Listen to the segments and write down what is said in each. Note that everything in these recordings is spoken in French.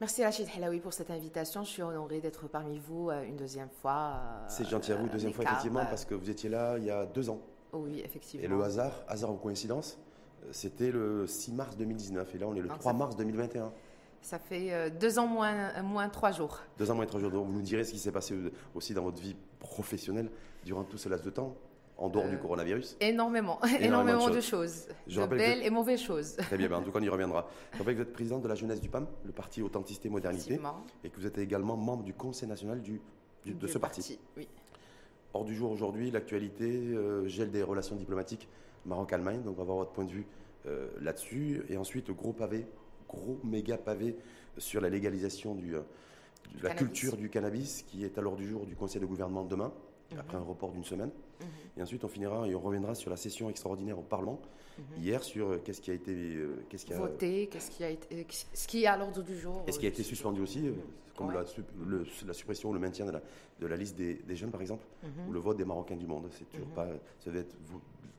Merci Rachid Helaoui pour cette invitation. Je suis honorée d'être parmi vous une deuxième fois. C'est gentil à vous, deuxième fois effectivement, parce que vous étiez là il y a deux ans. Oui, effectivement. Et le hasard, hasard ou coïncidence, c'était le 6 mars 2019 et là on est le 3 mars 2021. Ça fait deux ans moins, moins trois jours. Deux ans moins trois jours. Donc vous nous direz ce qui s'est passé aussi dans votre vie professionnelle durant tout ce laps de temps en dehors du euh, coronavirus Énormément, énormément, de choses. de belles et mauvaises choses. Très bien, ben, en tout cas, on y reviendra. Je rappelle que vous êtes présidente de la jeunesse du PAM, le parti Authenticité et Modernité, et que vous êtes également membre du conseil national du, de ce parti. oui. Hors du jour aujourd'hui, l'actualité, euh, gel des relations diplomatiques Maroc-Allemagne, donc on va avoir votre point de vue euh, là-dessus. Et ensuite, gros pavé, gros méga pavé sur la légalisation du, de la culture du cannabis qui est à l'ordre du jour du conseil de gouvernement demain, mhm. après un report d'une semaine. Mhm. Et ensuite, on finira et on reviendra sur la session extraordinaire au Parlement mhm. hier sur euh, qu'est-ce qui a été euh, qu'est-ce qui a voté, qu'est-ce qui a été, ce qui est à l'ordre du jour. Et ce qui a été suspendu aussi, euh, comme la, la, suppression, le maintien de la, de la liste des, des, jeunes, par exemple, mhm. ou le vote des Marocains du monde. C'est toujours pas, ça devait être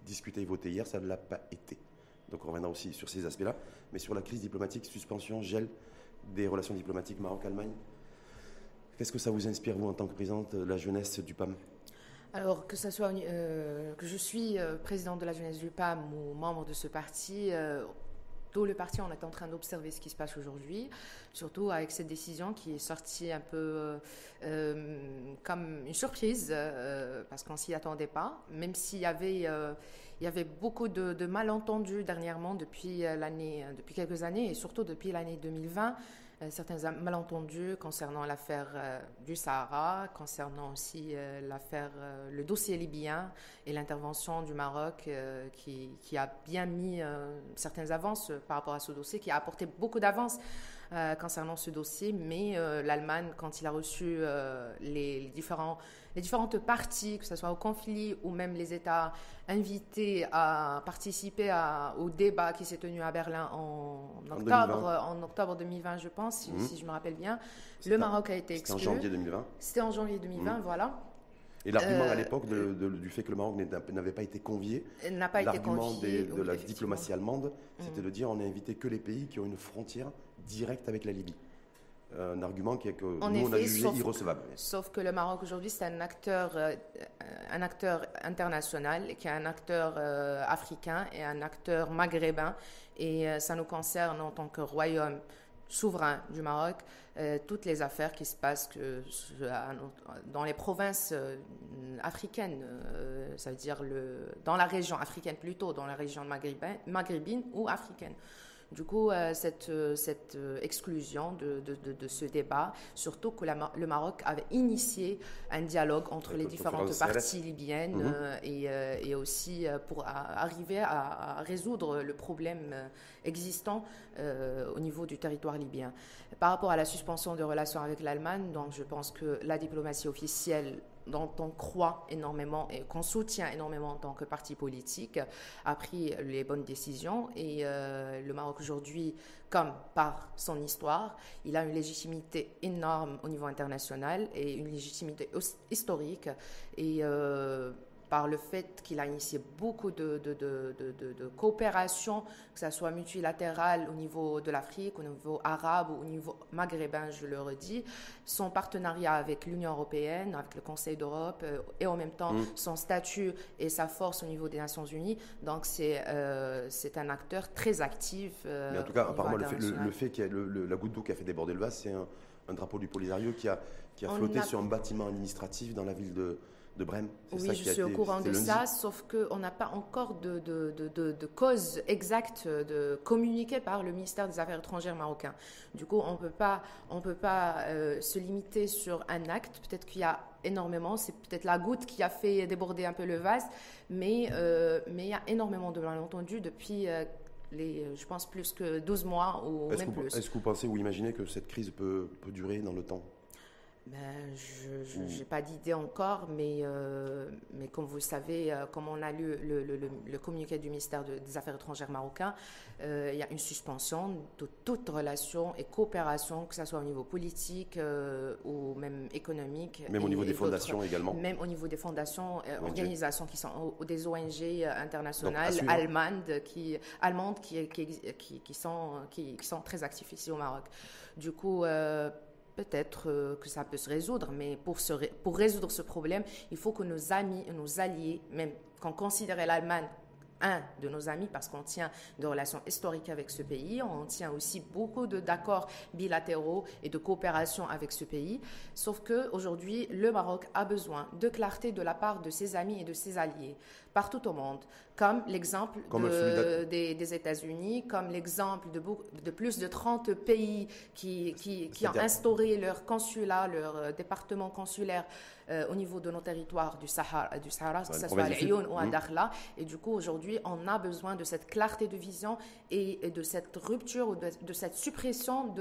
discuté et voté hier, ça ne l'a pas été. Donc on reviendra aussi sur ces aspects-là, mais sur la crise diplomatique, suspension, gel des relations diplomatiques Maroc-Allemagne. Qu'est-ce que ça vous inspire, vous, en tant que présidente de la jeunesse du PAM alors euh, que je suis euh, présidente de la jeunesse du PAM ou membre de ce parti, euh, le parti, on est en train d'observer ce qui se passe aujourd'hui, surtout avec cette décision qui est sortie un peu comme une surprise, parce qu'on s'y attendait pas, même s'il y avait, il y avait beaucoup de, de malentendus dernièrement depuis, l'année, depuis quelques années, et surtout depuis l'année 2020. Euh, certains malentendus concernant l'affaire euh, du Sahara, concernant aussi euh, l'affaire, le dossier libyen et l'intervention du Maroc qui, qui, a bien mis certaines avances par rapport à ce dossier, qui a apporté beaucoup d'avances concernant ce dossier, mais l'Allemagne, quand il a reçu les, les, différents les différentes parties, que ce soit au conflit ou même les États invités à participer au débat qui s'est tenu à Berlin en, octobre, en, octobre 2020, je pense, si, mhm. je me rappelle bien. Le Maroc a été exclu. C'était en janvier 2020. C'était en janvier 2020, mhm. voilà. Et l'argument à euh, l'époque du fait que le Maroc n'avait pas été convié, n'a pas été convié, de la diplomatie allemande, c'était mhm. de dire on n'a invité que les pays qui ont une frontière directe avec la Libye un argument qui est que nous, on a jugé irrecevable. Sauf que le Maroc aujourd'hui, c'est un acteur, euh, un acteur international, qui est un acteur euh, africain et un acteur maghrébin. Et euh, ça nous concerne en tant que royaume souverain du Maroc, toutes les affaires qui se passent que, dans les provinces africaines, ça veut dire le, dans la région africaine plutôt, dans la région maghrébine ou africaine. Du coup, euh, cette, euh, cette euh, exclusion de, de, de, ce débat, surtout que le Maroc avait initié un dialogue entre les différentes parties libyennes mhm. et, et, aussi pour arriver à, résoudre le problème existant au niveau du territoire libyen. Par rapport à la suspension des relations avec l'Allemagne, donc je pense que la diplomatie officielle dont on croit énormément et qu'on soutient énormément en tant que parti politique, a pris les bonnes décisions. Et euh, le Maroc aujourd'hui, comme par son histoire, il a une légitimité énorme au niveau international et une légitimité historique. Et euh, par le fait qu'il a initié beaucoup de, de, de, de, coopération, que ce soit multilatérale au niveau de l'Afrique, au niveau arabe ou au niveau maghrébin, je le redis, son partenariat avec l'Union européenne, avec le Conseil d'Europe, euh, et en même temps mm. son statut et sa force au niveau des Nations Unies. Donc c'est euh, c'est un acteur très actif. Euh, Mais en tout cas, apparemment, le fait, le, fait qu'il y ait la goutte d'eau qui a fait déborder le vase, c'est un, un, drapeau du Polisario qui a, qui a flotté sur un bâtiment administratif dans la ville de de Brême. Oui, je suis au courant de ça, sauf qu'on n'a pas encore de, de, de, de, cause exacte de communiquée par le ministère des Affaires étrangères marocain. Du coup, on ne peut pas, on peut pas euh, se limiter sur un acte. Peut-être qu'il y a énormément, c'est peut-être la goutte qui a fait déborder un peu le vase, mais, euh, mais il y a énormément de malentendus depuis... Euh, les, je pense, plus que 12 mois ou même plus. Est-ce que vous pensez ou imaginez que cette crise peut, peut durer dans le temps? Ben, je n'ai pas d'idée encore, mais, euh, mais comme vous le savez, euh, comme on a lu le, le, le, communiqué du ministère des Affaires étrangères marocain, euh, il y a une suspension de toute relation et coopération, que ce soit au niveau politique ou même économique. Même au niveau des fondations également Même au niveau des fondations, organisations qui sont, ou des ONG internationales allemandes, qui, allemandes qui, qui, qui, sont, qui, sont très actives ici au Maroc. Du coup, peut-être euh, que ça peut se résoudre, mais pour, pour résoudre ce problème, il faut que nos amis, nos alliés, même qu'on considérait l'Allemagne un de nos amis parce qu'on tient de relations historiques avec ce pays, on tient aussi beaucoup d'accords bilatéraux et de coopération avec ce pays. Sauf que aujourd'hui, le Maroc a besoin de clarté de la part de ses amis et de ses alliés partout au monde, comme l'exemple des, États-Unis, comme l'exemple de, de, plus de 30 pays qui, qui, qui ont instauré leur consulat, leur euh, département consulaire euh, au niveau de nos territoires du Sahara, du Sahara que ce soit à Lyon ou à mmh. Dakhla. Et du coup, aujourd'hui, on a besoin de cette clarté de vision et, de cette rupture ou de, cette suppression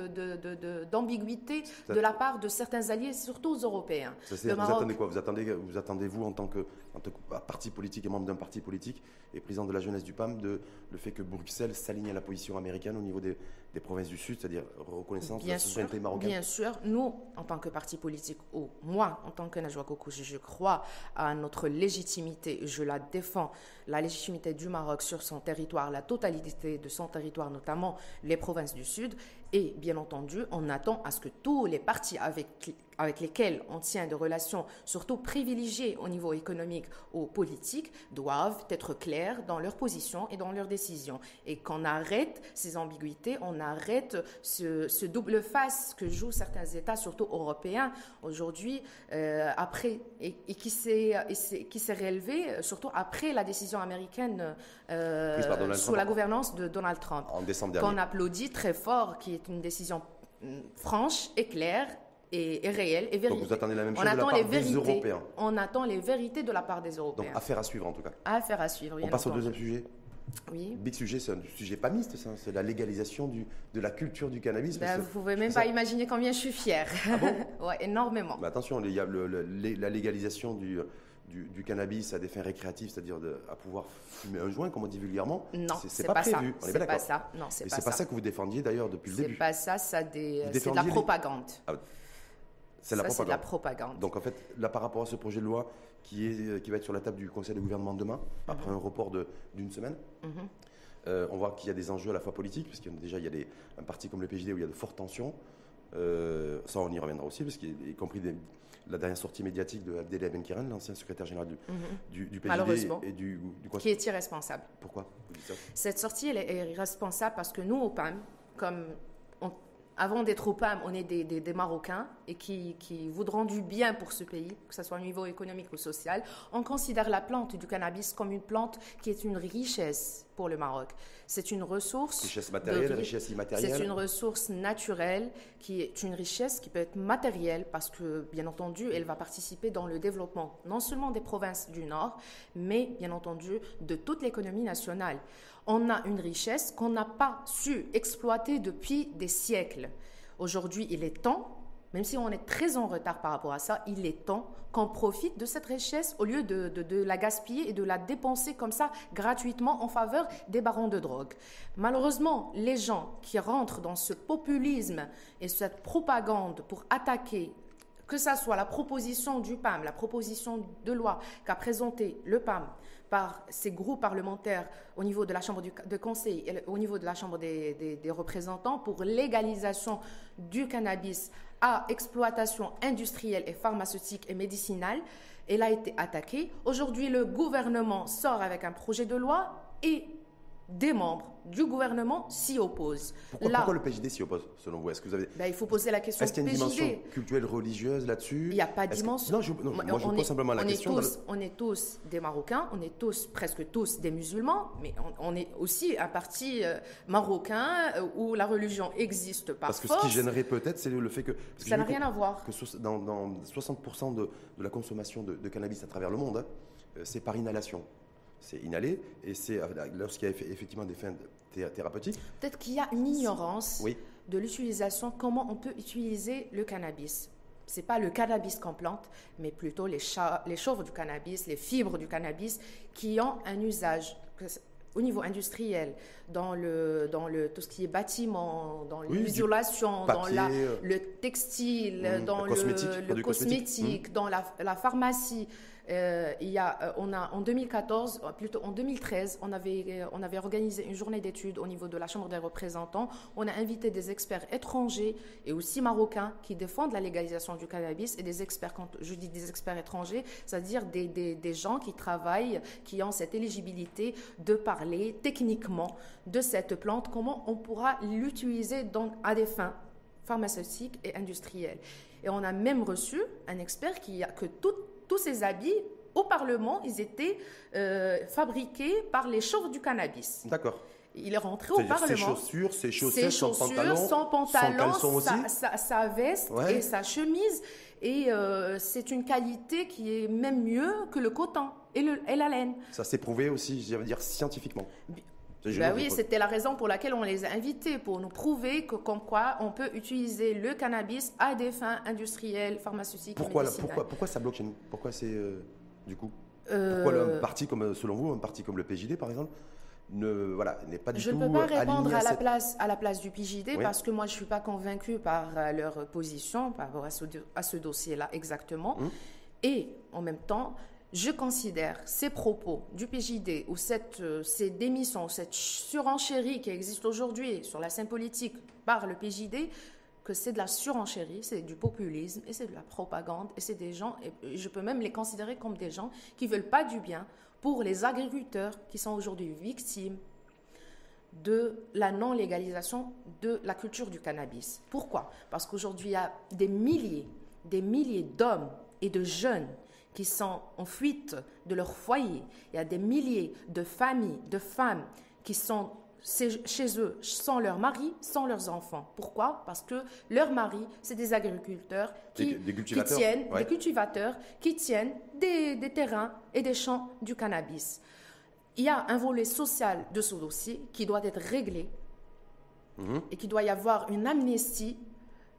d'ambiguïté de, de, la part de certains alliés, surtout aux Européens. vous attendez quoi? Vous attendez, vous attendez vous en tant que, en tant que parti politique et membre d'un parti politique et président de la jeunesse du PAM, de le fait que Bruxelles s'aligne à la position américaine au niveau des, des provinces du Sud, c'est-à-dire reconnaissance bien de la souveraineté marocaine. Bien sûr, nous, en tant que parti politique, ou moi, en tant que Najwa Koukouchi, je crois à notre légitimité, je la défends, la légitimité du Maroc sur son territoire, la totalité de son territoire, notamment les provinces du Sud, et bien entendu, on attend à ce que tous les partis avec, avec lesquels on tient des relations, surtout privilégiées au niveau économique ou politique, doivent être clairs dans leurs positions et dans leurs décisions. Et qu'on arrête ces ambiguïtés, on arrête ce, double face que jouent certains États, surtout européens, aujourd'hui, euh, après, et, qui s'est rélevé, surtout après la décision américaine euh, sous la gouvernance de Donald Trump. En décembre dernier. Qu'on applaudit très fort, qui une décision mm, franche et claire et, réelle et véridique. Donc vous attendez la même chose de la part des Européens On attend les vérités de la part des Européens. Donc affaire à suivre en tout cas. Affaire à suivre, On passe au deuxième sujet oui. Big sujet, c'est un sujet pas mixte, c'est la légalisation du, de la culture du cannabis. Ben, vous pouvez même pas imaginer combien je suis fière. Ah bon ouais, énormément. Mais attention, il y a la légalisation du, du, cannabis à des fins récréatives, c'est-à-dire à pouvoir fumer un joint, comme on dit vulgairement. Non, c'est pas, pas, prévu. Ça. C'est pas ça. Non, c'est pas, pas, ça que vous défendiez d'ailleurs depuis le début. C'est pas ça, ça c'est de la propagande. Ah, c'est la, la, propagande. Donc en fait, là par rapport à ce projet de loi qui, est, qui va être sur la table du Conseil de gouvernement demain, après mhm. un report d'une semaine, mhm. euh, on voit qu'il y a des enjeux à la fois politiques, parce qu'il y a déjà il y a des, un parti comme le PJD où il y a de fortes tensions. Euh, ça, on y reviendra aussi, parce qu'il y compris des, la dernière sortie médiatique de Abdellah Benkiran, l'ancien secrétaire général du, mhm. du, PJD et du, du Qui est irresponsable. Pourquoi Cette sortie, elle est irresponsable parce que nous, au PAM, comme avant d'être au PAM, on est des, Marocains et qui, qui, voudront du bien pour ce pays, que ce soit au niveau économique ou social. On considère la plante du cannabis comme une plante qui est une richesse pour le Maroc. C'est une ressource. Richesse matérielle, richesse immatérielle. C'est une ressource naturelle qui est une richesse qui peut être matérielle parce que, bien entendu, elle va participer dans le développement non seulement des provinces du Nord, mais bien entendu de toute l'économie nationale on a une richesse qu'on n'a pas su exploiter depuis des siècles. Aujourd'hui, il est temps, même si on est très en retard par rapport à ça, il est temps qu'on profite de cette richesse au lieu de, la gaspiller et de la dépenser comme ça gratuitement en faveur des barons de drogue. Malheureusement, les gens qui rentrent dans ce populisme et cette propagande pour attaquer que ce soit la proposition du PAM, la proposition de loi qu'a présentée le PAM, par ces groupes parlementaires au niveau de la Chambre de Conseil et au niveau de la Chambre des, représentants pour légalisation du cannabis à exploitation industrielle et pharmaceutique et médicinale. Elle a été attaquée. Aujourd'hui, le gouvernement sort avec un projet de loi et des membres du gouvernement s'y opposent. Pourquoi, le PJD s'y oppose, selon vous? Est-ce que vous avez... Ben, il faut poser la question. Est-ce qu'il y a une dimension culturelle religieuse là-dessus? Il n'y a pas de dimension. Non, je, moi je pose simplement la question. On est tous des Marocains, on est tous, presque tous des musulmans, mais on, est aussi un parti euh, marocain euh, où la religion existe par Parce que ce qui gênerait peut-être, c'est le fait que... ça n'a rien à voir. Que dans, 60% de, la consommation de, cannabis à travers le monde, hein, euh, c'est par inhalation c'est inhalé et c'est lorsqu'il y a effectivement des fins thérapeutiques. Peut-être qu'il y a une ignorance de l'utilisation, comment on peut utiliser le cannabis. c'est pas le cannabis qu'on plante, mais plutôt les, les chauves du cannabis, les fibres du cannabis qui ont un usage au niveau industriel, dans le, dans le, tout ce qui est bâtiment, dans l'isolation, dans la, euh, le textile, mmh, dans le, cosmétique, mmh. dans la, la pharmacie, euh, il y a, euh, on a en 2014, euh, plutôt en 2013, on avait, on avait organisé une journée d'études au niveau de la Chambre des représentants. On a invité des experts étrangers et aussi marocains qui défendent la légalisation du cannabis et des experts, quand je dis des experts étrangers, c'est-à-dire des, des, des gens qui travaillent, qui ont cette éligibilité de parler techniquement de cette plante, comment on pourra l'utiliser à des fins pharmaceutiques et industrielles. Et on a même reçu un expert qui a que toute tous ces habits au Parlement, ils étaient euh, fabriqués par les chauves du cannabis. D'accord. Il est rentré au Parlement. Ses chaussures, ses chaussettes, son pantalon, son pantalon, sa, veste et sa chemise. Et euh, c'est une qualité qui est même mieux que le coton et, le, et la laine. Ça s'est prouvé aussi, je veux dire, scientifiquement. Ben oui, c'était la raison pour laquelle on les a invités, pour nous prouver que comme quoi on peut utiliser le cannabis à des fins industrielles, pharmaceutiques, pourquoi, pourquoi, pourquoi ça bloque chez nous? Pourquoi c'est euh, du coup? Pourquoi un euh, parti comme, selon vous, un parti comme le PJD par exemple ne, voilà, n'est pas du je tout Je ne peux pas répondre à, la place, à la place du PJD parce que moi je ne suis pas convaincue par euh, leur position par rapport à ce, à ce dossier-là exactement. Hum. Et en même temps, je considère ces propos du PJD ou cette, euh, ces démissions, cette surenchérie qui existe aujourd'hui sur la scène politique par le PJD, que c'est de la surenchérie, c'est du populisme et c'est de la propagande et c'est des gens, et je peux même les considérer comme des gens qui veulent pas du bien pour les agriculteurs qui sont aujourd'hui victimes de la non-légalisation de la culture du cannabis. Pourquoi? Parce qu'aujourd'hui, il y a des milliers, des milliers d'hommes et de jeunes qui sont en fuite de leur foyer. Il y a des milliers de familles, de femmes qui sont chez eux sans leur mari, sans leurs enfants. Pourquoi? Parce que leurs maris, c'est des agriculteurs qui, tiennent, des cultivateurs qui tiennent des, terrains et des champs du cannabis. Il y a un volet social de ce dossier qui doit être réglé mhm. et qui doit y avoir une amnistie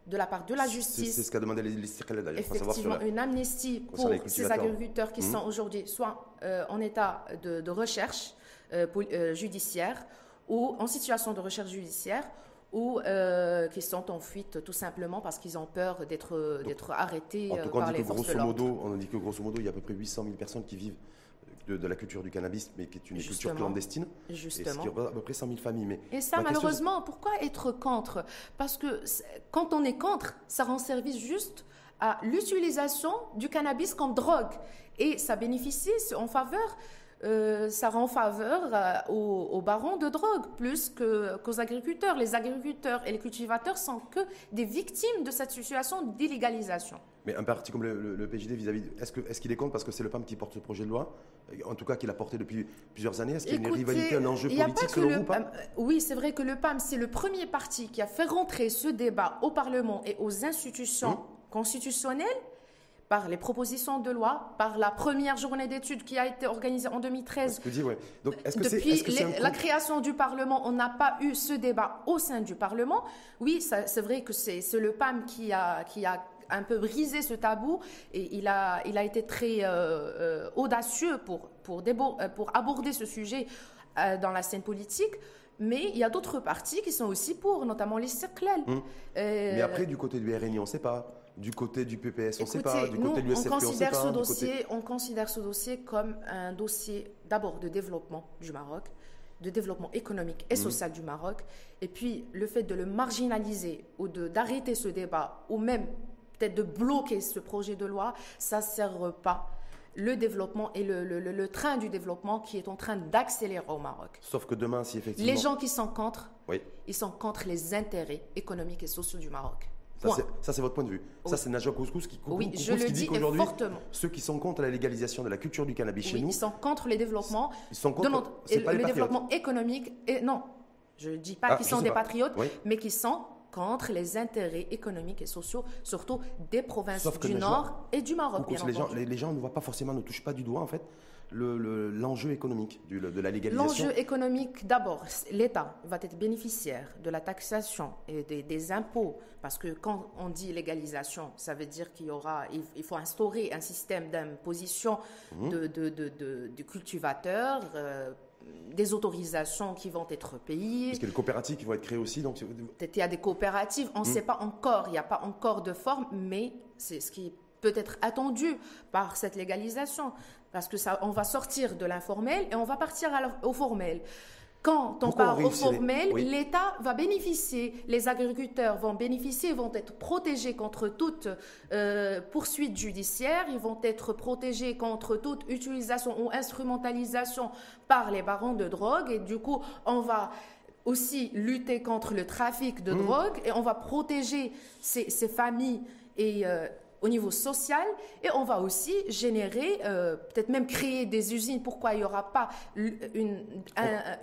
de la part de la justice. C'est ce qu'a demandé l'Istiklal d'ailleurs. Effectivement, une amnistie pour ces agriculteurs qui mmh. sont aujourd'hui soit euh, en état de, recherche euh, euh, judiciaire ou en situation de recherche judiciaire ou qui sont en fuite tout simplement parce qu'ils ont peur d'être arrêtés en tout cas, par les forces grosso modo, On dit que grosso modo, il y a à peu près 800 000 personnes qui vivent de, la culture du cannabis, mais qui est une culture clandestine. Justement. Et ce qui à peu près 100 000 familles. Mais et ça, malheureusement, pourquoi être contre? Parce que quand on est contre, ça rend service juste à l'utilisation du cannabis comme drogue. Et ça bénéficie en faveur euh, ça rend faveur euh, aux, barons de drogue plus qu'aux agriculteurs. Les agriculteurs et les cultivateurs sont que des victimes de cette situation d'illégalisation. Mais un parti comme le, PJD vis-à-vis, est-ce qu'il est, qu'il est contre parce que c'est le PAM qui porte ce projet de loi? En tout cas, qu'il a porté depuis plusieurs années. Est-ce qu'il y a une rivalité, un enjeu politique selon vous PAM Oui, c'est vrai que le PAM, c'est le premier parti qui a fait rentrer ce débat au Parlement et aux institutions hum. constitutionnelles par les propositions de loi, par la première journée d'études qui a été organisée en 2013. Donc, est que Depuis la création du Parlement, on n'a pas eu ce débat au sein du Parlement. Oui, c'est vrai que c'est le PAM qui a, qui a un peu brisé ce tabou et il a, il a été très euh, euh, audacieux pour, pour, euh, pour aborder ce sujet dans la scène politique. Mais il y a d'autres partis qui sont aussi pour, notamment les Cerclel. Hum. Mais après, du côté du RNI, on ne sait pas du côté du PPS, on ne sait pas. Du côté de l'USFP, on considère ce dossier, On considère ce dossier comme un dossier d'abord de développement du Maroc, de développement économique et mhm. social du Maroc. Et puis le fait de le marginaliser ou d'arrêter ce débat ou même peut-être de bloquer ce projet de loi, ça ne sert pas le développement et le, le, train du développement qui est en train d'accélérer au Maroc. Sauf que demain, si effectivement... Les gens qui sont contre, oui. ils sont contre les intérêts économiques et sociaux du Maroc. Ça, c'est votre point de vue. Ça, c'est Najwa Kouskou qui, oui, je le dis qu'aujourd'hui, ceux qui sont contre la légalisation de la culture du cannabis chez nous. Ils sont contre les développements. Ils sont contre le développement économique. Et, non, je ne dis pas ah, qu'ils sont des patriotes, mais qu'ils sont contre les intérêts économiques et sociaux, surtout des provinces du Nord et du Maroc. les, gens, les, gens ne voient pas forcément, ne touchent pas du doigt, en fait, l'enjeu économique de la légalisation L'enjeu économique, d'abord, l'État va être bénéficiaire de la taxation et des, impôts, parce que quand on dit légalisation, ça veut dire qu'il y aura, il, faut instaurer un système d'imposition mmh. de, de, de, cultivateurs. Euh, des autorisations qui vont être payées. Parce qu'il y a des coopératives qui vont être créées aussi. Donc... Il y a des coopératives, on ne mmh. sait pas encore, il n'y a pas encore de forme, mais c'est ce qui peut être attendu par cette légalisation, parce que ça, on va sortir de l'informel et on va partir au formel. Quand on part au formel, l'État va bénéficier, les agriculteurs vont bénéficier, vont être protégés contre toute euh, poursuite judiciaire, ils vont être protégés contre toute utilisation ou instrumentalisation par les barons de drogue, et du coup, on va aussi lutter contre le trafic de mmh. drogue et on va protéger ces, familles et euh, au niveau social et on va aussi générer, euh, peut-être même créer des usines. Pourquoi il n'y aura pas une,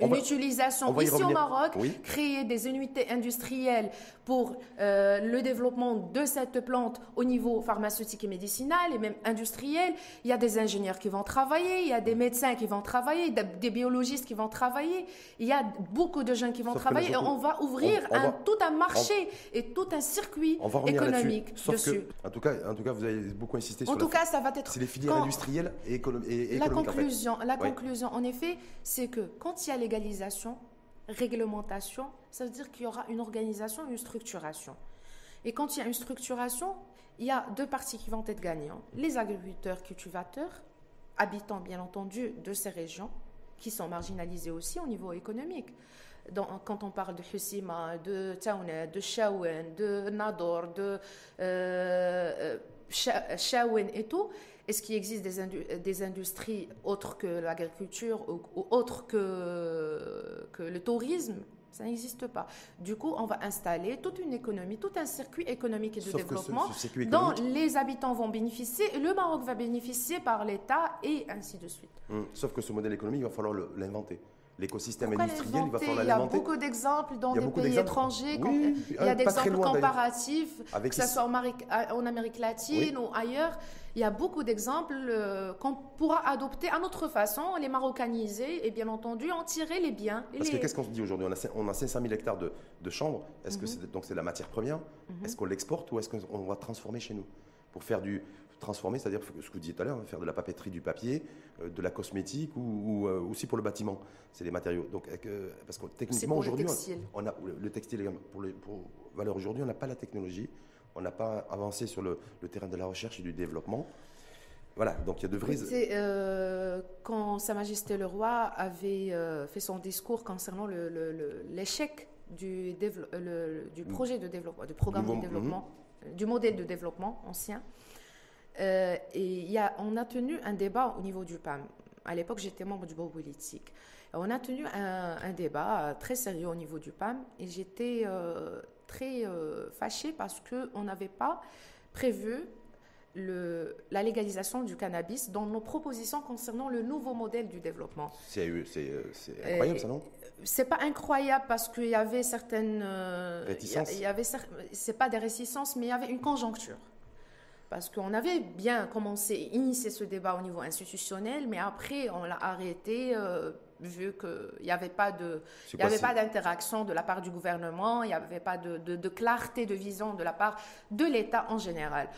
une utilisation ici au Maroc, créer des unités industrielles pour euh, le développement de cette plante au niveau pharmaceutique et médicinal et même industriel. Il y a des ingénieurs qui vont travailler, il y a des médecins qui vont travailler, des biologistes qui vont travailler. Il y a beaucoup de gens qui vont travailler et on va ouvrir un, tout un marché et tout un circuit économique dessus. en tout cas, en tout cas, vous avez beaucoup insisté sur. En tout cas, ça va être. C'est les filières industrielles et, économiques. La conclusion, la conclusion, en effet, c'est que quand il y a légalisation, réglementation, ça veut dire qu'il y aura une organisation, une structuration. Et quand il y a une structuration, il y a deux parties qui vont être gagnants. Les agriculteurs cultivateurs, habitants bien entendu de ces régions, qui sont marginalisés aussi au niveau économique. Quand on parle de Hussima, de Taounet, de Shawen, de Nador, de euh, euh et tout, est-ce qu'il existe des, industries autres que l'agriculture ou, autres que, que le tourisme? Ça n'existe pas. Du coup, on va installer toute une économie, tout un circuit économique et de développement dont les habitants vont bénéficier le Maroc va bénéficier par l'État et ainsi de suite. Hum, sauf que ce modèle économique, il va falloir l'inventer l'écosystème industriel, il va falloir Il y a beaucoup d'exemples dans des pays étrangers. il y a des exemples comparatifs, que ce soit en Amérique, latine ou ailleurs. Il y a beaucoup d'exemples euh, qu'on pourra adopter à notre façon, les maroccaniser et bien entendu en tirer les biens. Parce que qu'est-ce qu'on se dit aujourd'hui? On a, on a 500 000 hectares de, de chambres. Est-ce que mhm. c'est, donc c'est la matière première? Mhm. Est-ce qu'on l'exporte ou est-ce qu'on va transformer chez nous? Pour faire du, transformer, c'est-à-dire ce que vous disiez tout à l'heure, faire de la papeterie, du papier, euh, de la cosmétique ou, euh, aussi pour le bâtiment. C'est les matériaux. Donc, euh, parce que techniquement aujourd'hui, on, a le textile pour, les, pour valeur aujourd'hui, on n'a pas la technologie, on n'a pas avancé sur le, terrain de la recherche et du développement. Voilà, donc il y a de vrais. quand Sa Majesté le Roi avait fait son discours concernant l'échec du, du projet de développement, du programme de développement, mhm. du modèle de développement ancien, euh, et y a, on a tenu un débat au niveau du PAM. À l'époque, j'étais membre du bureau politique. On a tenu un, débat très sérieux au niveau du PAM et j'étais euh, très euh, fâchée parce qu'on n'avait pas prévu le, la légalisation du cannabis dans nos propositions concernant le nouveau modèle du développement. C'est incroyable, ça, non? C'est pas incroyable parce qu'il y avait certaines. réticences Il y avait, c'est pas des réticences, mais il y avait une conjoncture. Parce qu'on avait bien commencé, initié ce débat au niveau institutionnel, mais après, on l'a arrêté euh, vu qu'il n'y avait pas de, il avait pas d'interaction de la part du gouvernement, il n'y avait pas de, de, clarté de vision de la part de l'État en général.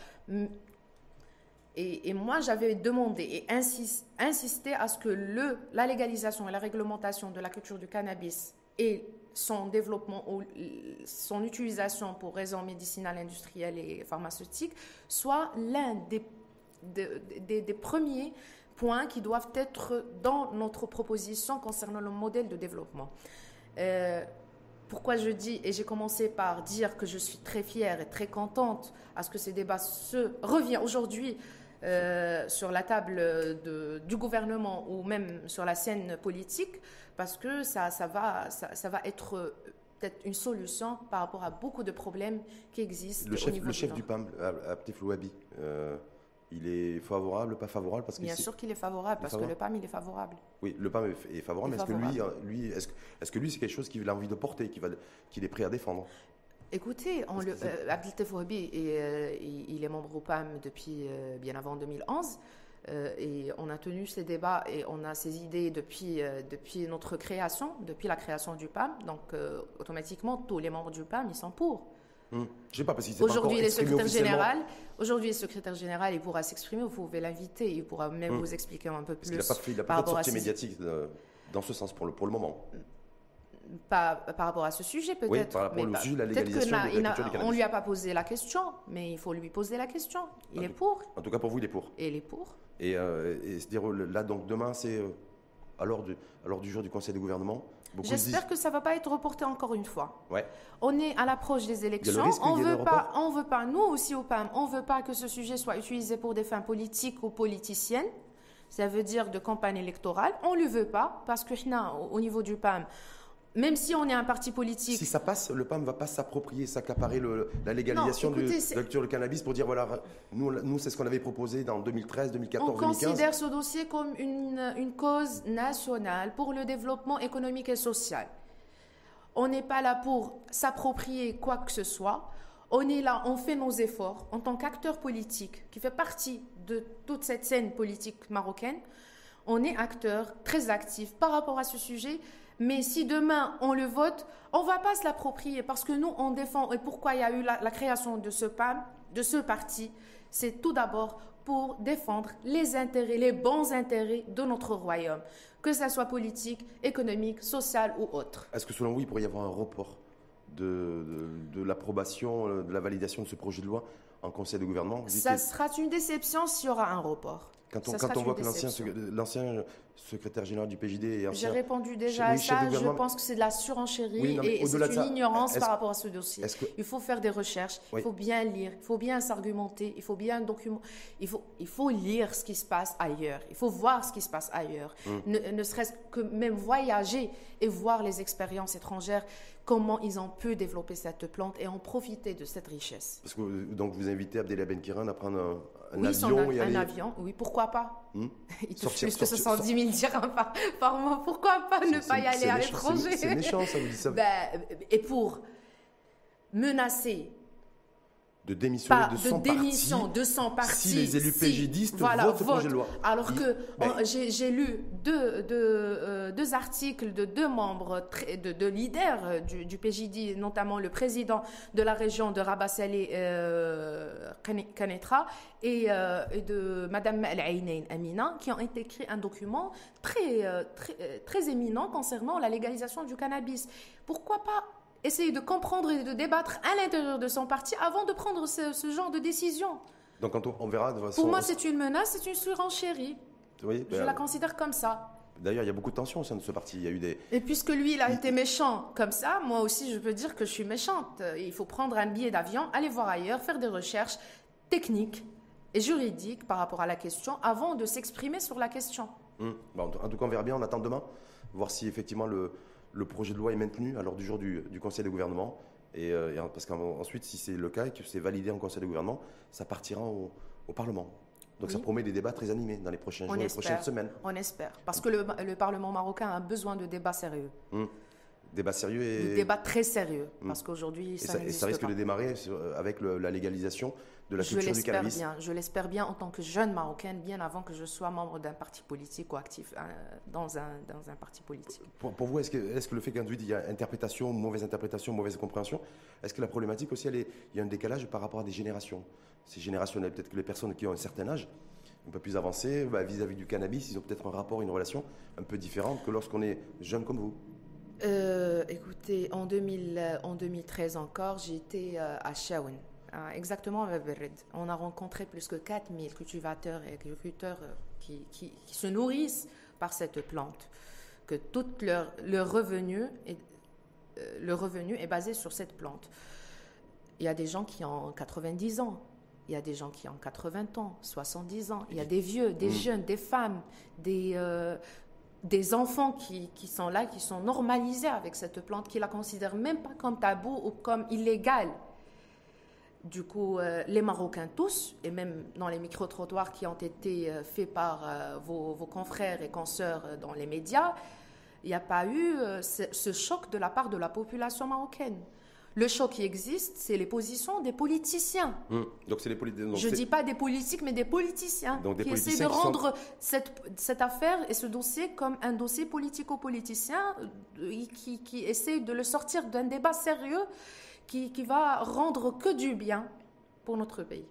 Et, et moi, j'avais demandé et insisté à ce que le, la légalisation et la réglementation de la culture du cannabis et son développement ou son utilisation pour raisons médicinales, industrielles et pharmaceutiques soit l'un des, des, premiers points qui doivent être dans notre proposition concernant le modèle de développement. Euh, pourquoi je dis, et j'ai commencé par dire que je suis très fière et très contente à ce que ces débats se reviennent aujourd'hui euh, sur la table de, du gouvernement ou même sur la scène politique, parce que ça, ça, va, ça, va être euh, peut-être une solution par rapport à beaucoup de problèmes qui existent. Le chef, le chef du PAM, Abdeflouabi, euh, il est favorable, pas favorable parce Bien sûr qu'il est favorable, parce que le PAM, il est favorable. Oui, le PAM est favorable, mais est-ce que lui, lui est-ce, est que lui, c'est quelque chose qu'il a envie de porter, qu'il est prêt à défendre? Écoutez, on le, euh, Abdel Tefouabi, euh, il est membre au PAM depuis euh, bien avant 2011. et on a tenu ces débats et on a ces idées depuis, depuis notre création, depuis la création du PAM. Donc, automatiquement, tous les membres du PAM, ils sont pour. Hmm. Je sais pas parce Aujourd'hui, le secrétaire général, aujourd'hui, le secrétaire général, il pourra s'exprimer. Vous pouvez l'inviter, il pourra même hmm. vous expliquer un peu plus. il n'a pas fait, il a pas de sortie médiatique dans ce sens pour le, pour le moment. Pas par rapport à ce sujet peut-être. Oui, par rapport au sujet la légalisation de On lui a pas posé la question, mais il faut lui poser la question. Il est pour. En tout cas, pour vous, il est pour. Et il est pour. Et, euh, dire là, donc demain, c'est euh, à l'heure du, du jour du Conseil de gouvernement. J'espère que ça ne va pas être reporté encore une fois. Ouais. On est à l'approche des élections. On veut pas, on veut pas, nous aussi au PAM, on veut pas que ce sujet soit utilisé pour des fins politiques ou politiciennes. Ça veut dire de campagne électorale. On ne le veut pas parce que au niveau du PAM, même si on est un parti politique. Si ça passe, le PAM ne va pas s'approprier, s'accaparer la légalisation de lecture du cannabis pour dire voilà, nous, nous c'est ce qu'on avait proposé dans 2013, 2014, on 2015. On considère ce dossier comme une, une cause nationale pour le développement économique et social. On n'est pas là pour s'approprier quoi que ce soit. On est là, on fait nos efforts en tant qu'acteur politique qui fait partie de toute cette scène politique marocaine. On est acteur très actif par rapport à ce sujet mais si demain on le vote, on va pas se l'approprier parce que nous, on défend. Et pourquoi il y a eu la, création de ce PAM, de ce parti? C'est tout d'abord pour défendre les intérêts, les bons intérêts de notre royaume, que ce soit politique, économique, social ou autre. Est-ce que selon vous, il pourrait y avoir un report de, de l'approbation, euh, de la validation de ce projet de loi en conseil de gouvernement? Ça sera une déception s'il y aura un report. Quand on, voit que l'ancien secrétaire général du PJD est ancien... J'ai répondu déjà à ça, je pense que c'est de la surenchérie et, c'est une ignorance par rapport à ce dossier. Il faut faire des recherches, il faut bien lire, il faut bien s'argumenter, il faut bien documenter, il faut, il faut lire ce qui se passe ailleurs, il faut voir ce qui se passe ailleurs, hum. ne serait-ce que même voyager et voir les expériences étrangères comment ils ont pu développer cette plante et en profiter de cette richesse. Parce que donc vous invitez Abdelia Benkiran à prendre un, avion et un avion, oui, pourquoi pas hmm? Il touche plus que 70 000 dirhams par, mois, pourquoi pas ne pas y aller à l'étranger? C'est méchant, ça vous dit ça. Ben, et pour menacer de démissionner de, son démission de son parti. Si les élus PJDistes votent ce projet de loi. Alors que j'ai lu deux, deux, euh, deux, articles de deux membres, de, de leaders euh, du, du, PJD, notamment le président de la région de Rabat Salé, euh, Kanetra, et, euh, et, de Madame Al-Ainain Amina, qui ont écrit un document très, très, très éminent concernant la légalisation du cannabis. Pourquoi pas essayer de comprendre et de débattre à l'intérieur de son parti avant de prendre ce, genre de décision. Donc quand on, verra de Pour moi, c'est une menace, c'est une surenchérie. Oui, Je ben, la considère comme ça. D'ailleurs, il y a beaucoup de tensions au sein de ce parti. Il y a eu des... Et puisque lui, il a été méchant comme ça, moi aussi, je peux dire que je suis méchante. Il faut prendre un billet d'avion, aller voir ailleurs, faire des recherches techniques et juridiques par rapport à la question avant de s'exprimer sur la question. Bon, en tout cas, on verra bien. On attend demain, voir si effectivement le, le projet de loi est maintenu à l'ordre du jour du, Conseil de gouvernement. Et, euh, parce qu'ensuite, si c'est le cas et que c'est validé en Conseil de gouvernement, ça partira au, Parlement. Donc ça promet des débats très animés dans les prochains jours, les prochaines semaines. On espère. Parce que le, Parlement marocain a besoin de débats sérieux. Hum. Débat sérieux et... Des débats très sérieux, hum. parce qu'aujourd'hui, ça, et ça, risque de démarrer avec la légalisation de la culture du cannabis. Bien, je l'espère bien en tant que jeune marocaine, bien avant que je sois membre d'un parti politique ou actif euh, dans, un, dans un parti politique. Pour, vous, est-ce que, est que le fait qu'induit, il y a interprétation, mauvaise interprétation, mauvaise compréhension, est-ce que la problématique aussi, elle est, il y a un décalage par rapport à des générations? C'est générationnel. Peut-être que les personnes qui ont un certain âge, un peu plus avancé, bah, vis-à-vis du cannabis, ils ont peut-être un rapport, une relation un peu différente que lorsqu'on est jeune comme vous. Euh, écoutez, en, 2000, en 2013 encore, j'étais euh, à Shawan, exactement à Bered. On a rencontré plus que 4000 cultivateurs et agriculteurs euh, qui, qui, se nourrissent par cette plante, que tout leur, leur, revenu est, le revenu est basé sur cette plante. Il y a des gens qui ont 90 ans, il y a des gens qui ont 80 ans, 70 ans, il y a des vieux, des mm. jeunes, des femmes, des, des enfants qui, sont là, qui sont normalisés avec cette plante, qui la considèrent même pas comme tabou ou comme illégale. Du coup, euh, les Marocains tous, et même dans les micro-trottoirs qui ont été euh, faits par euh, vos, confrères et consoeurs dans les médias, il n'y a pas eu ce, choc de la part de la population marocaine. Le choc qui existe, c'est les positions des politiciens. Hum. Donc c'est les politiciens. Je ne dis pas des politiques, mais des politiciens Donc des qui politiciens essaient de qui sont- rendre cette, cette affaire et ce dossier comme un dossier politico-politicien qui, qui essaie de le sortir d'un débat sérieux qui, qui va rendre que du bien pour notre pays.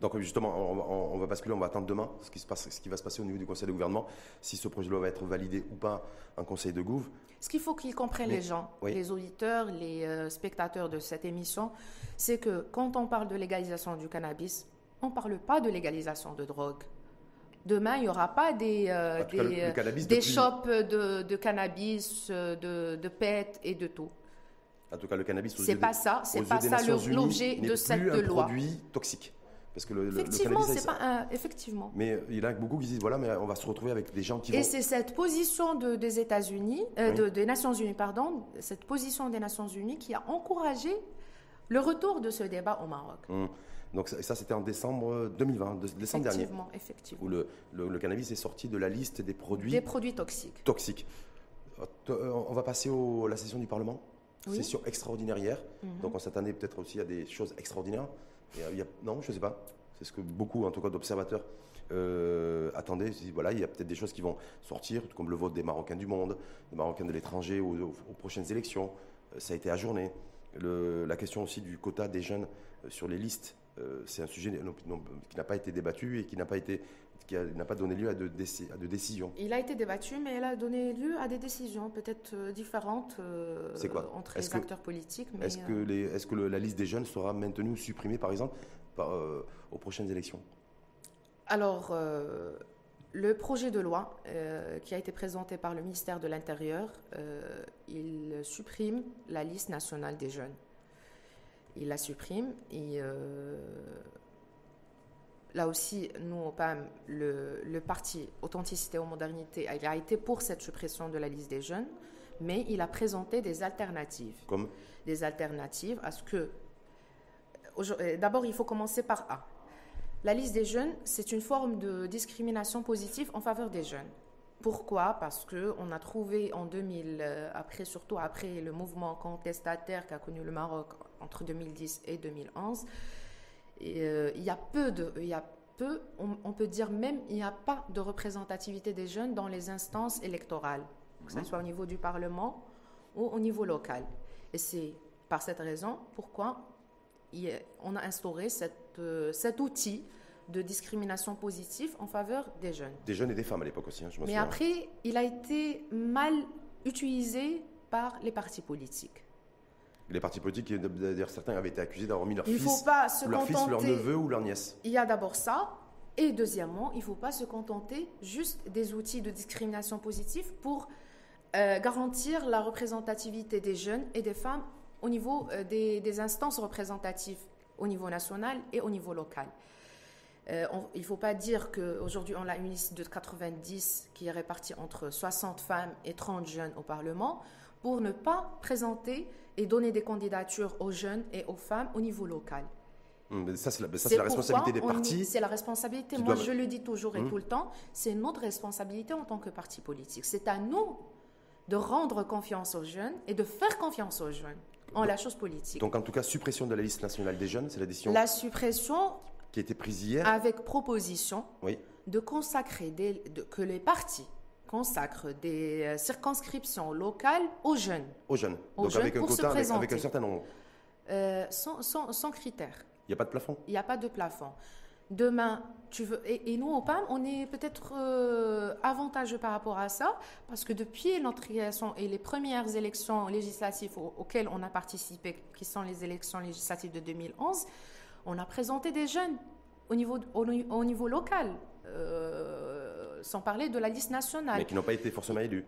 Donc justement, on, on- on va basculer, on va attendre demain ce qui, se passe, ce qui va se passer au niveau du Conseil de gouvernement, si ce projet de loi va être validé ou pas en Conseil de Gouv. Ce qu'il faut qu'ils comprennent Mais- les gens, oui. les auditeurs, les euh, spectateurs de cette émission, c'est que quand on parle de légalisation du cannabis, on ne parle pas de légalisation de drogue. Demain, il n'y aura pas des, euh, cas, le- des, le euh, des depuis- shops de, de cannabis, euh, de, de et de tout. En tout cas, le cannabis aux C'est yeux pas ça, c'est pas ça l'objet de cette un loi. produit toxique. Parce que le, Effectivement, c'est pas un, effectivement. Mais euh, il y en a beaucoup qui disent voilà, mais on va se retrouver avec des gens qui Et vont. c'est cette position de- des États-Unis, euh, Oui. de- des Nations Unies, pardon, cette position des Nations Unies qui a encouragé le retour de ce débat au Maroc. Hum. Donc ça, ça, c'était en décembre 2020, de- décembre dernier, Effectivement, effectivement. où le, le- le cannabis est sorti de la liste des produits Des produits toxiques. toxiques. Euh, On va passer à la session du Parlement. Oui. Session extraordinaire hier. Mhm. Donc on s'attendait peut-être aussi à des choses extraordinaires. Et, euh, il y a- non, je ne sais pas. C'est ce que beaucoup, en tout cas, d'observateurs euh, attendaient. Ils se disent, voilà, il y a peut-être des choses qui vont sortir, comme le vote des Marocains du monde, des Marocains de l'étranger aux, prochaines élections. Euh, ça a été ajourné. Le- la question aussi du quota des jeunes sur les listes, euh, c'est un sujet non- non- qui n'a pas été débattu et qui n'a pas été qui n'a pas donné lieu à de, déci- à de décisions. Il a été débattu, mais il a donné lieu à des décisions peut-être euh, différentes euh, quoi? entre les que- acteurs politiques. Est-ce que, euh, que le- la liste des jeunes sera maintenue ou supprimée, par exemple, par, euh, aux prochaines élections? Alors, euh, le projet de loi qui a été présenté par le ministère de l'Intérieur, il supprime la liste nationale des jeunes. Il la supprime et là aussi, nous, au PAM, le, le parti Authenticité aux Modernités, il a été pour cette suppression de la liste des jeunes, mais il a présenté des alternatives Comme? Des alternatives à ce que... Euh, D'abord, il faut commencer par A. La liste des jeunes, c'est une forme de discrimination positive en faveur des jeunes. Pourquoi? Parce qu'on a trouvé en 2000, euh, après, surtout après le mouvement contestataire qu'a connu le Maroc entre 2010 et 2011, et, euh, il y a peu de... Il y a peu, on, on peut dire même, il n'y a pas de représentativité des jeunes dans les instances électorales, que ce soit au niveau du Parlement ou au niveau local. Et c'est par cette raison pourquoi il on a instauré cette, euh, cet outil de discrimination positive en faveur des jeunes. des jeunes et des femmes à l'époque aussi, hein, je me Mais souviens. après, il a été mal utilisé par les partis politiques. Les partis politiques, d'ailleurs, certains avaient été accusés d'avoir mis leur Il fils, faut pas se ou leur fils, leur contenter. neveu ou leur nièce. Il y a d'abord ça. Et deuxièmement, il ne faut pas se contenter juste des outils de discrimination positive pour euh, garantir la représentativité des jeunes et des femmes au niveau euh, des, des instances représentatives au niveau national et au niveau local. Euh, on- il ne faut pas dire qu'aujourd'hui, on a une liste de 90 qui est répartie entre 60 femmes et 30 jeunes au Parlement pour ne pas présenter et donner des candidatures aux jeunes et aux femmes au niveau local. Hum, mais Ça, c'est la, ça, C'est c'est la pourquoi responsabilité des partis. C'est la responsabilité. Moi, doivent- je le dis toujours et Mhm. tout le temps, c'est notre responsabilité en tant que parti politique. C'est à nous de rendre confiance aux jeunes et de faire confiance aux jeunes en la chose politique. Donc, en tout cas, suppression de la liste nationale des jeunes, c'est la décision la suppression qui a été prise hier. avec proposition Oui. de consacrer des, de- que les partis consacrent des euh, circonscriptions locales aux jeunes, Aux jeunes. Aux Donc, jeunes avec un pour se quota, avec, avec un certain nombre. euh, sans, sans, sans critères. Il n'y a pas de plafond. Il n'y a pas de plafond. Demain, tu veux. Et, et nous, au PAM, on est peut-être euh, avantageux par rapport à ça, parce que depuis notre création et les premières élections législatives au- auxquelles on a participé, qui sont les élections législatives de 2011, on a présenté des jeunes au niveau, au, au niveau local, euh, sans parler de la liste nationale. Mais qui n'ont pas été forcément élus.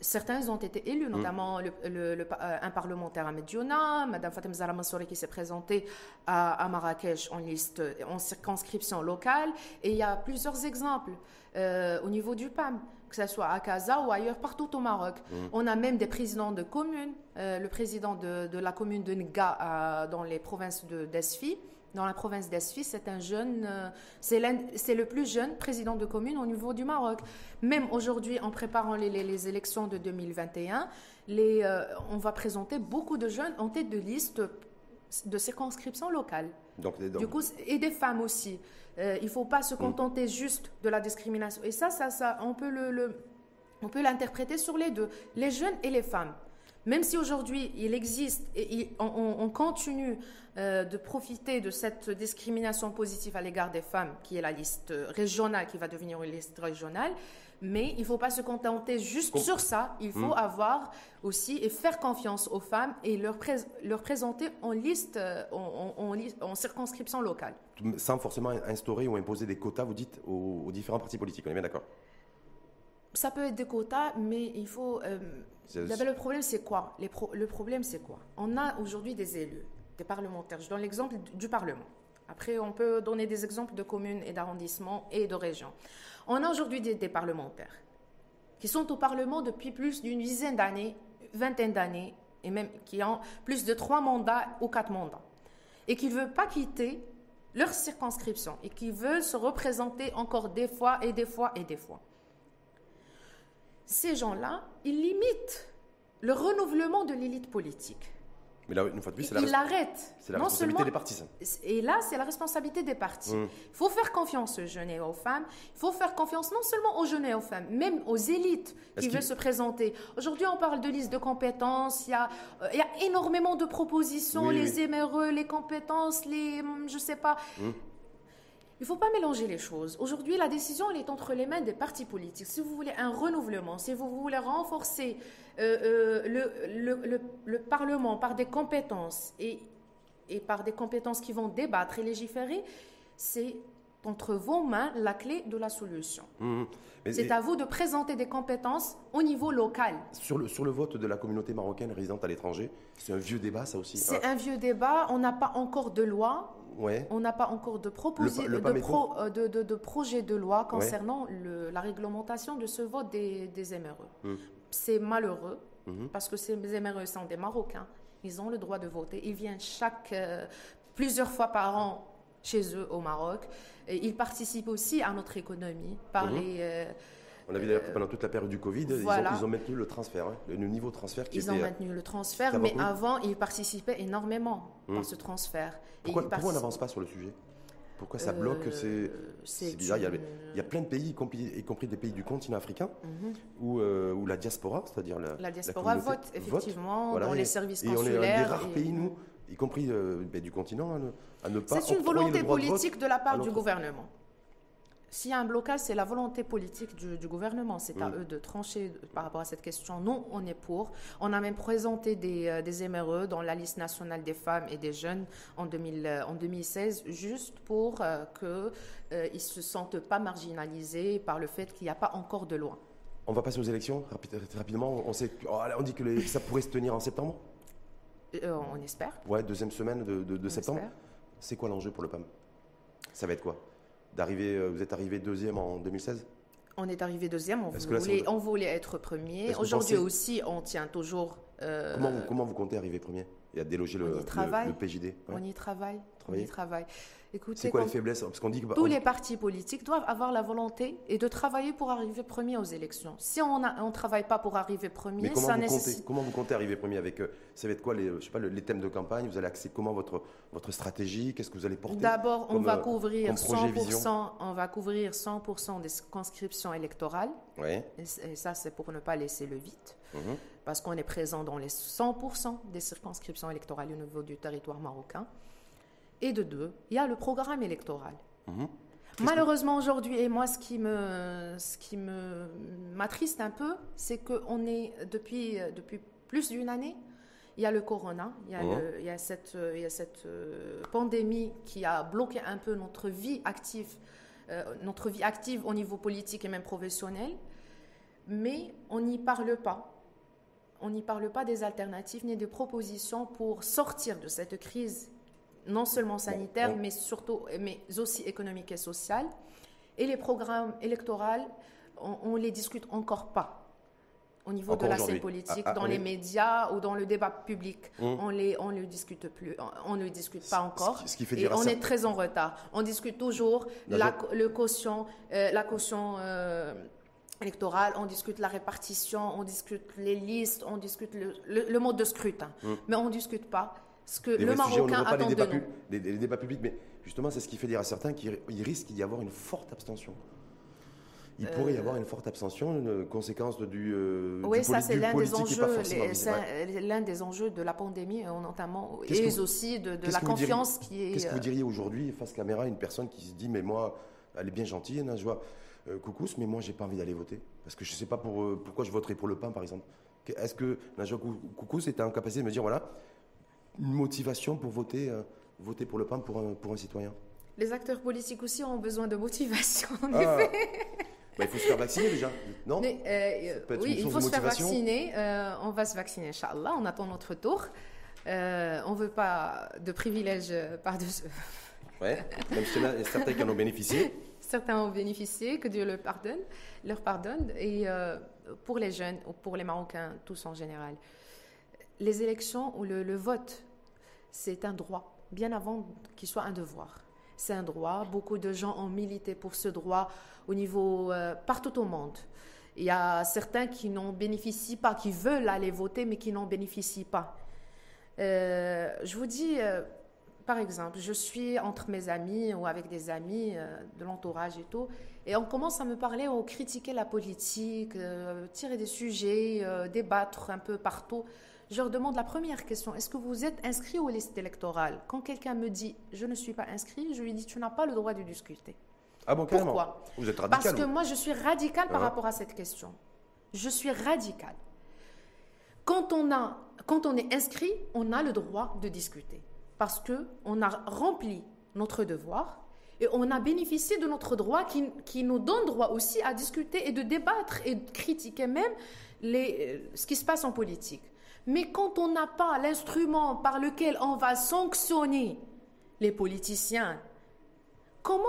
Certains ont été élus, notamment le- le- le- euh, un parlementaire à Mediouna, Madame Fatem Zahra Mansouri qui s'est présentée à, à Marrakech en liste, en circonscription locale. Et il y a plusieurs exemples euh, au niveau du PAM, que ce soit à Casa ou ailleurs, partout au Maroc. On a même des présidents de communes, euh, le président de, de la commune de Nga euh, dans les provinces de d'Esfi, dans la province d'Esfi. C'est un jeune, euh, c'est le plus jeune président de commune au niveau du Maroc. Même aujourd'hui, en préparant les, élections de 2021, les, euh, on va présenter beaucoup de jeunes en tête de liste de circonscriptions locales. Donc, Du coup, et des femmes aussi. Euh, il ne faut pas se mm. contenter juste de la discrimination. Et ça, ça, ça on peut le, on peut l'interpréter sur les deux, les jeunes et les femmes. Même si aujourd'hui il existe et on, continue euh, de profiter de cette discrimination positive à l'égard des femmes, qui est la liste régionale, qui va devenir une liste régionale, mais il ne faut pas se contenter juste sur ça. Il faut hmm. avoir aussi et faire confiance aux femmes et leur, leur présenter en liste, euh, en, en, circonscription locale. Sans forcément instaurer ou imposer des quotas, vous dites, aux, différents partis politiques. On est bien d'accord? Ça peut être des quotas, mais il faut. Euh, le problème, c'est quoi? Le problème, c'est quoi? On a aujourd'hui des élus, des parlementaires. Je donne l'exemple du Parlement. Après, on peut donner des exemples de communes et d'arrondissements et de régions. On a aujourd'hui des, parlementaires qui sont au Parlement depuis plus d'une dizaine d'années, vingtaine d'années, et même qui ont plus de trois mandats ou quatre mandats, et qui ne veulent pas quitter leur circonscription, et qui veulent se représenter encore des fois et des fois et des fois. Ces gens-là, ils limitent le renouvellement de l'élite politique. Mais là, une fois de plus, c'est la, la responsabilité des partis. Et là, c'est la responsabilité des partis. Hum. Il faut faire confiance aux jeunes et aux femmes. Il faut faire confiance non seulement aux jeunes et aux femmes, même aux élites qui veulent se présenter. Aujourd'hui, on parle de liste de compétences. Il y a, euh, il y a énormément de propositions. les éméreux, les compétences, les... Hum, je sais pas. Hum. Il ne faut pas mélanger les choses. Aujourd'hui, la décision, elle est entre les mains des partis politiques. Si vous voulez un renouvellement, si vous voulez renforcer euh, euh, le, le, Parlement par des compétences et, et par des compétences qui vont débattre et légiférer, c'est entre vos mains la clé de la solution. Mmh. C'est à vous de présenter des compétences au niveau local. Sur le, sur le vote de la communauté marocaine résidente à l'étranger, c'est un vieux débat ça aussi. C'est un vieux débat, on n'a pas encore de loi. On n'a pas encore de, euh, de, de, projet de loi concernant le, la réglementation de ce vote des, des MRE. Mmh. C'est malheureux mmh. parce que ces MRE sont des Marocains. Ils ont le droit de voter. Ils viennent chaque, euh, plusieurs fois par an chez eux au Maroc. Et ils participent aussi à notre économie par mmh. les... Euh, on a vu d'ailleurs que pendant toute la période du Covid, ils, ont, maintenu le transfert, hein, le niveau de transfert qui Ils ont maintenu le transfert, mais avant, ils participaient énormément à ce transfert. Pourquoi, on n'avance pas sur le sujet? Pourquoi ça bloque euh, C'est bizarre. Il y, a, plein de pays, y compris, y compris des pays du continent africain, mhm. où, euh, où, la diaspora, c'est-à-dire la, la diaspora vote effectivement dans les services consulaires. Et on est un des rares pays, nous, y compris euh, ben, du continent, à ne, pas. C'est une volonté politique de la part du gouvernement. S'il y a un blocage, c'est la volonté politique du, gouvernement. C'est à eux de trancher par rapport à cette question. Nous, on est pour. On a même présenté des, euh, des MRE dans la liste nationale des femmes et des jeunes en, 2000, euh, en 2016, juste pour euh, qu'ils ne se sentent pas marginalisés par le fait qu'il n'y a pas encore de loi. On va passer aux élections rapidement. On, sait, oh, on dit que ça pourrait se tenir en septembre On espère. Ouais, deuxième semaine de, de septembre. C'est quoi l'enjeu pour le PAM Ça va être quoi? D'arriver, euh, vous êtes arrivé deuxième en 2016 on est arrivé deuxième, on, voulait, on voulait, être premier. Aujourd'hui aussi, on tient toujours. Euh, comment, vous, comment, vous, comptez arriver premier? Et à déloger le, le, PJD On y travaille. On y travaille. C'est quoi les faiblesses Parce qu'on dit que tous les partis politiques doivent avoir la volonté et de travailler pour arriver premier aux élections. Si on ne travaille pas pour arriver premier, comment ça vous nécessite. Comptez, comment vous comptez arriver premier avec euh, ça va être quoi les, je sais pas, les thèmes de campagne Vous allez axer comment votre votre stratégie Qu'est-ce que vous allez porter D'abord, on va euh, couvrir 100%. On va couvrir 100% des conscriptions électorales. Oui. Et, ça, c'est pour ne pas laisser le vide. Mhm. Parce qu'on est présent dans les 100% des circonscriptions électorales au niveau du territoire marocain. Et de deux, il y a le programme électoral. Mhm. Malheureusement aujourd'hui, et moi ce qui me, ce qui me m'attriste un peu, c'est qu'on est depuis, depuis plus d'une année, il y a le corona, il y a, il y a cette, il y a cette euh, pandémie qui a bloqué un peu notre vie active, euh, notre vie active au niveau politique et même professionnel, mais on n'y parle pas. On n'y parle pas des alternatives ni des propositions pour sortir de cette crise non seulement sanitaire, mais surtout, mais aussi économique et social. Et les programmes électoraux, on, ne les discute encore pas. au niveau de la scène politique, ah, ah, dans les médias ou dans le débat public. Hum. On les, on ne discute plus, on ne discute pas encore. Ce qui fait et on est très en retard. On discute toujours la, le caution, euh, la caution euh, électorale, on discute la répartition, on discute les listes, on discute le, mode de scrutin. Hum. Mais on ne discute pas ce que le Marocain attend de nous. Les, les, débats publics, mais justement, c'est ce qui fait dire à certains qu'il risque d'y avoir une forte abstention il pourrait y avoir une forte abstention, une conséquence du. Euh, oui, ça c'est l'un des enjeux, l'un des enjeux de la pandémie, euh, notamment, et aussi de, la confiance qui est. Qu'est-ce que vous diriez aujourd'hui face caméra une personne qui se dit mais moi, elle est bien gentille, Najwa euh, Koukous, mais moi j'ai pas envie d'aller voter parce que je sais pas pour, euh, pourquoi je voterai pour le pain par exemple. Est-ce que Najwa Koukous était en capacité de me dire voilà une motivation pour voter, voter pour le pain pour un, pour un citoyen? Les acteurs politiques aussi ont besoin de motivation, en ah. effet. Bah, il faut se faire vacciner déjà, non? Euh, Oui, il faut se faire vacciner. Euh, on va se vacciner, Inch'Allah. On attend notre tour. Euh, on ne veut pas de privilèges par-dessus. Oui, même si certains qui en ont bénéficié. certains ont bénéficié, que Dieu leur pardonne. Leur pardonne. Et pour les jeunes, ou pour les Marocains, tous en général, les élections ou le vote, c'est un droit, bien avant qu'il soit un devoir c'est un droit. Beaucoup de gens ont milité pour ce droit au niveau euh, partout au monde. Il y a certains qui n'en bénéficient pas, qui veulent aller voter, mais qui n'en bénéficient pas. Euh, je vous dis, euh, par exemple, je suis entre mes amis ou avec des amis de l'entourage et tout, et on commence à me parler ou critiquer la politique, tirer des sujets, débattre un peu partout je leur demande la première question, est-ce que vous êtes inscrit aux listes électorales? Quand quelqu'un me dit je ne suis pas inscrit, je lui dis tu n'as pas le droit de discuter. Ah bon, carrément Pourquoi? Vous êtes radical Parce que moi je suis radical par ah. rapport à cette question. Je suis radical. Quand on, a, quand on est inscrit, on a le droit de discuter. Parce qu'on a rempli notre devoir et on a bénéficié de notre droit qui, nous donne droit aussi à discuter et de débattre et de critiquer même euh, ce qui se passe en politique. Mais quand on n'a pas l'instrument par lequel on va sanctionner les politiciens, comment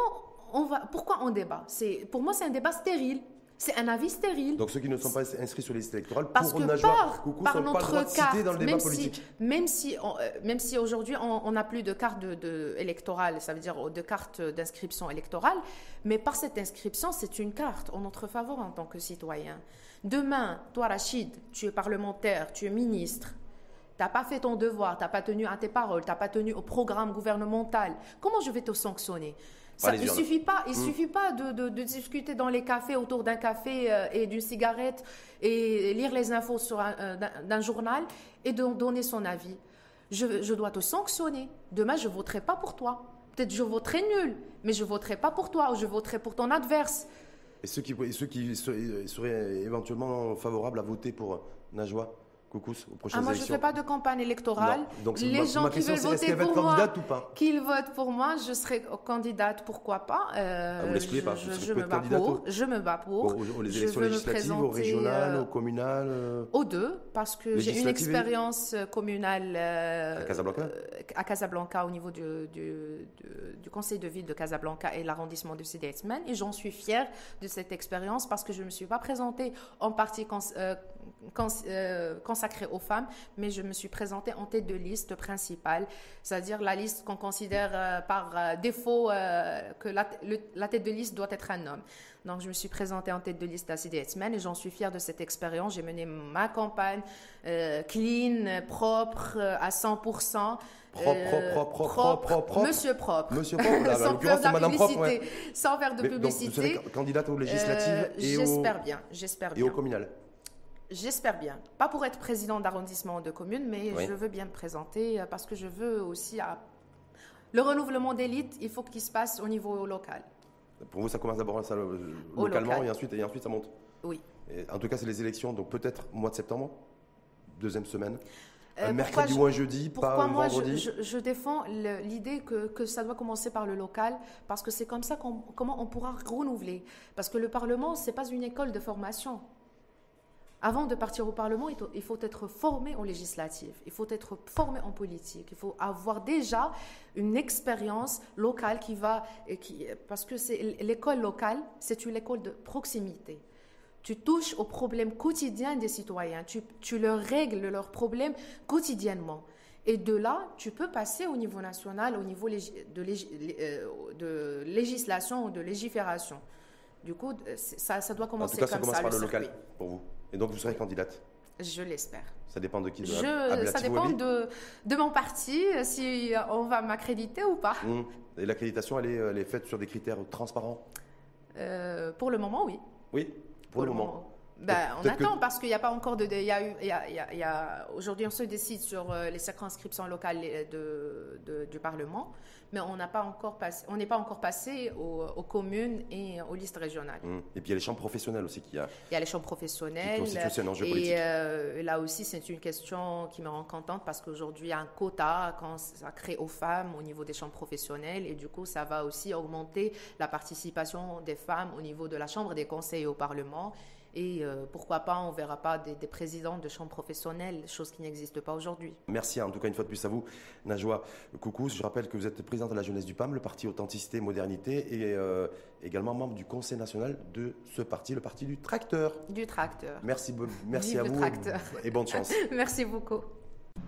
on va, pourquoi on débat? Pour moi, c'est un débat stérile. C'est un avis stérile. Donc ceux qui ne sont pas inscrits sur les listes électorales, Parce pour que par, par notre pas carte, dans le débat même politique. Si, même si, euh, même si aujourd'hui on n'a plus de carte de, électorale, ça veut dire de carte d'inscription électorale, mais par cette inscription, c'est une carte en notre faveur en tant que citoyen. Demain, toi Rachid, tu es parlementaire, tu es ministre, tu n'as pas fait ton devoir, tu n'as pas tenu à tes paroles, tu n'as pas tenu au programme gouvernemental. Comment je vais te sanctionner? Ça, il ne suffit pas, il hmm. suffit pas de, discuter dans les cafés autour d'un café euh, et d'une cigarette et lire les infos sur euh, d'un journal et de donner son avis. Je, je, dois te sanctionner. Demain, je voterai pas pour toi. Peut-être je voterai nul, mais je voterai pas pour toi ou je voterai pour ton adverse. Et ceux qui, ceux qui seraient éventuellement favorables à voter pour Najwa? Ah, moi, je ne fais pas de campagne électorale. Donc, les gens qui veulent voter pour moi, qu'ils votent pour moi, je serai candidate, pourquoi pas. Euh, ah, vous pas, je, me bats pour. Je me bats pour. les élections législatives, aux régionales, euh, aux communales euh, Aux deux, parce que j'ai une expérience euh, communale à Casablanca À Casablanca, au niveau du, du, du, conseil de ville de Casablanca et l'arrondissement de Sidi Et j'en suis fière de cette expérience parce que je ne me suis pas présentée en partie consacrée aux femmes, mais je me suis présentée en tête de liste principale, c'est-à-dire la liste qu'on considère euh, par euh, défaut euh, que la, tête de liste doit être un homme. Donc, je me suis présentée en tête de liste à CDSMN et j'en suis fière de cette expérience. J'ai mené ma campagne clean, propre, à 100%. Propre, propre, propre, propre, propre, Monsieur propre. Monsieur propre, sans faire de publicité. Sans faire de publicité. vous serez candidate aux législatives et J'espère bien, j'espère bien. Et au communal J'espère bien. Pas pour être président d'arrondissement de commune, mais je veux bien me présenter euh, parce que je veux aussi. À... Le renouvellement d'élite, il faut qu'il se passe au niveau local. Pour vous, ça commence d'abord euh, localement et, ensuite, et ensuite ça monte Oui. en tout cas, c'est les élections, donc peut-être mois de septembre, deuxième semaine. Euh, mercredi ou un jeudi, pas un vendredi. Je, je, défends l'idée que, que, ça doit commencer par le local, parce que c'est comme ça qu'on comment on pourra renouveler. Parce que le Parlement, c'est pas une école de formation. Avant de partir au Parlement, il faut être formé en législative, il faut être formé en politique, il faut avoir déjà une expérience locale qui va, qui, parce que l'école locale, c'est une école de proximité. tu touches aux problèmes quotidiens des citoyens, tu, tu leur règles leurs problèmes quotidiennement. Et de là, tu peux passer au niveau national, au niveau de, euh, de législation ou de légifération. Du coup, ça, ça doit commencer en tout cas, ça commence par le, local pour vous. Et donc, vous serez candidate Je l'espère. Ça dépend de qui de Je, Ça dépend de, de, mon parti, si on va m'accréditer ou pas. Hum. Et l'accréditation, elle est, elle est, faite sur des critères transparents euh, Pour le moment, oui. Oui, pour, le, moment. Ben, on attend parce qu'il n'y a pas encore de. A, il y a, il y a, Aujourd'hui, on se décide sur euh, les circonscriptions locales de, de, du Parlement, mais on n'a pas encore passé, on n'est pas encore passé aux, communes et aux listes régionales. Mmh. Et puis il y a les chambres professionnelles aussi qui a. Il y a les chambres professionnelles. Qui un enjeu politique. Et euh, là aussi, c'est une question qui me rend contente parce qu'aujourd'hui, il y a un quota quand ça crée aux femmes au niveau des chambres professionnelles et du coup, ça va aussi augmenter la participation des femmes au niveau de la Chambre des conseils au Parlement. Et euh, pourquoi pas, on ne verra pas des, présidents de chambres professionnelles, chose qui n'existe pas aujourd'hui. Merci en tout cas une fois de plus à vous, Najwa Koukous. Je rappelle que vous êtes présidente de la jeunesse du PAM, le parti Authenticité et Modernité, et euh, également membre du conseil national de ce parti, le parti du tracteur. Du tracteur. Merci, merci à vous et bonne chance. merci beaucoup.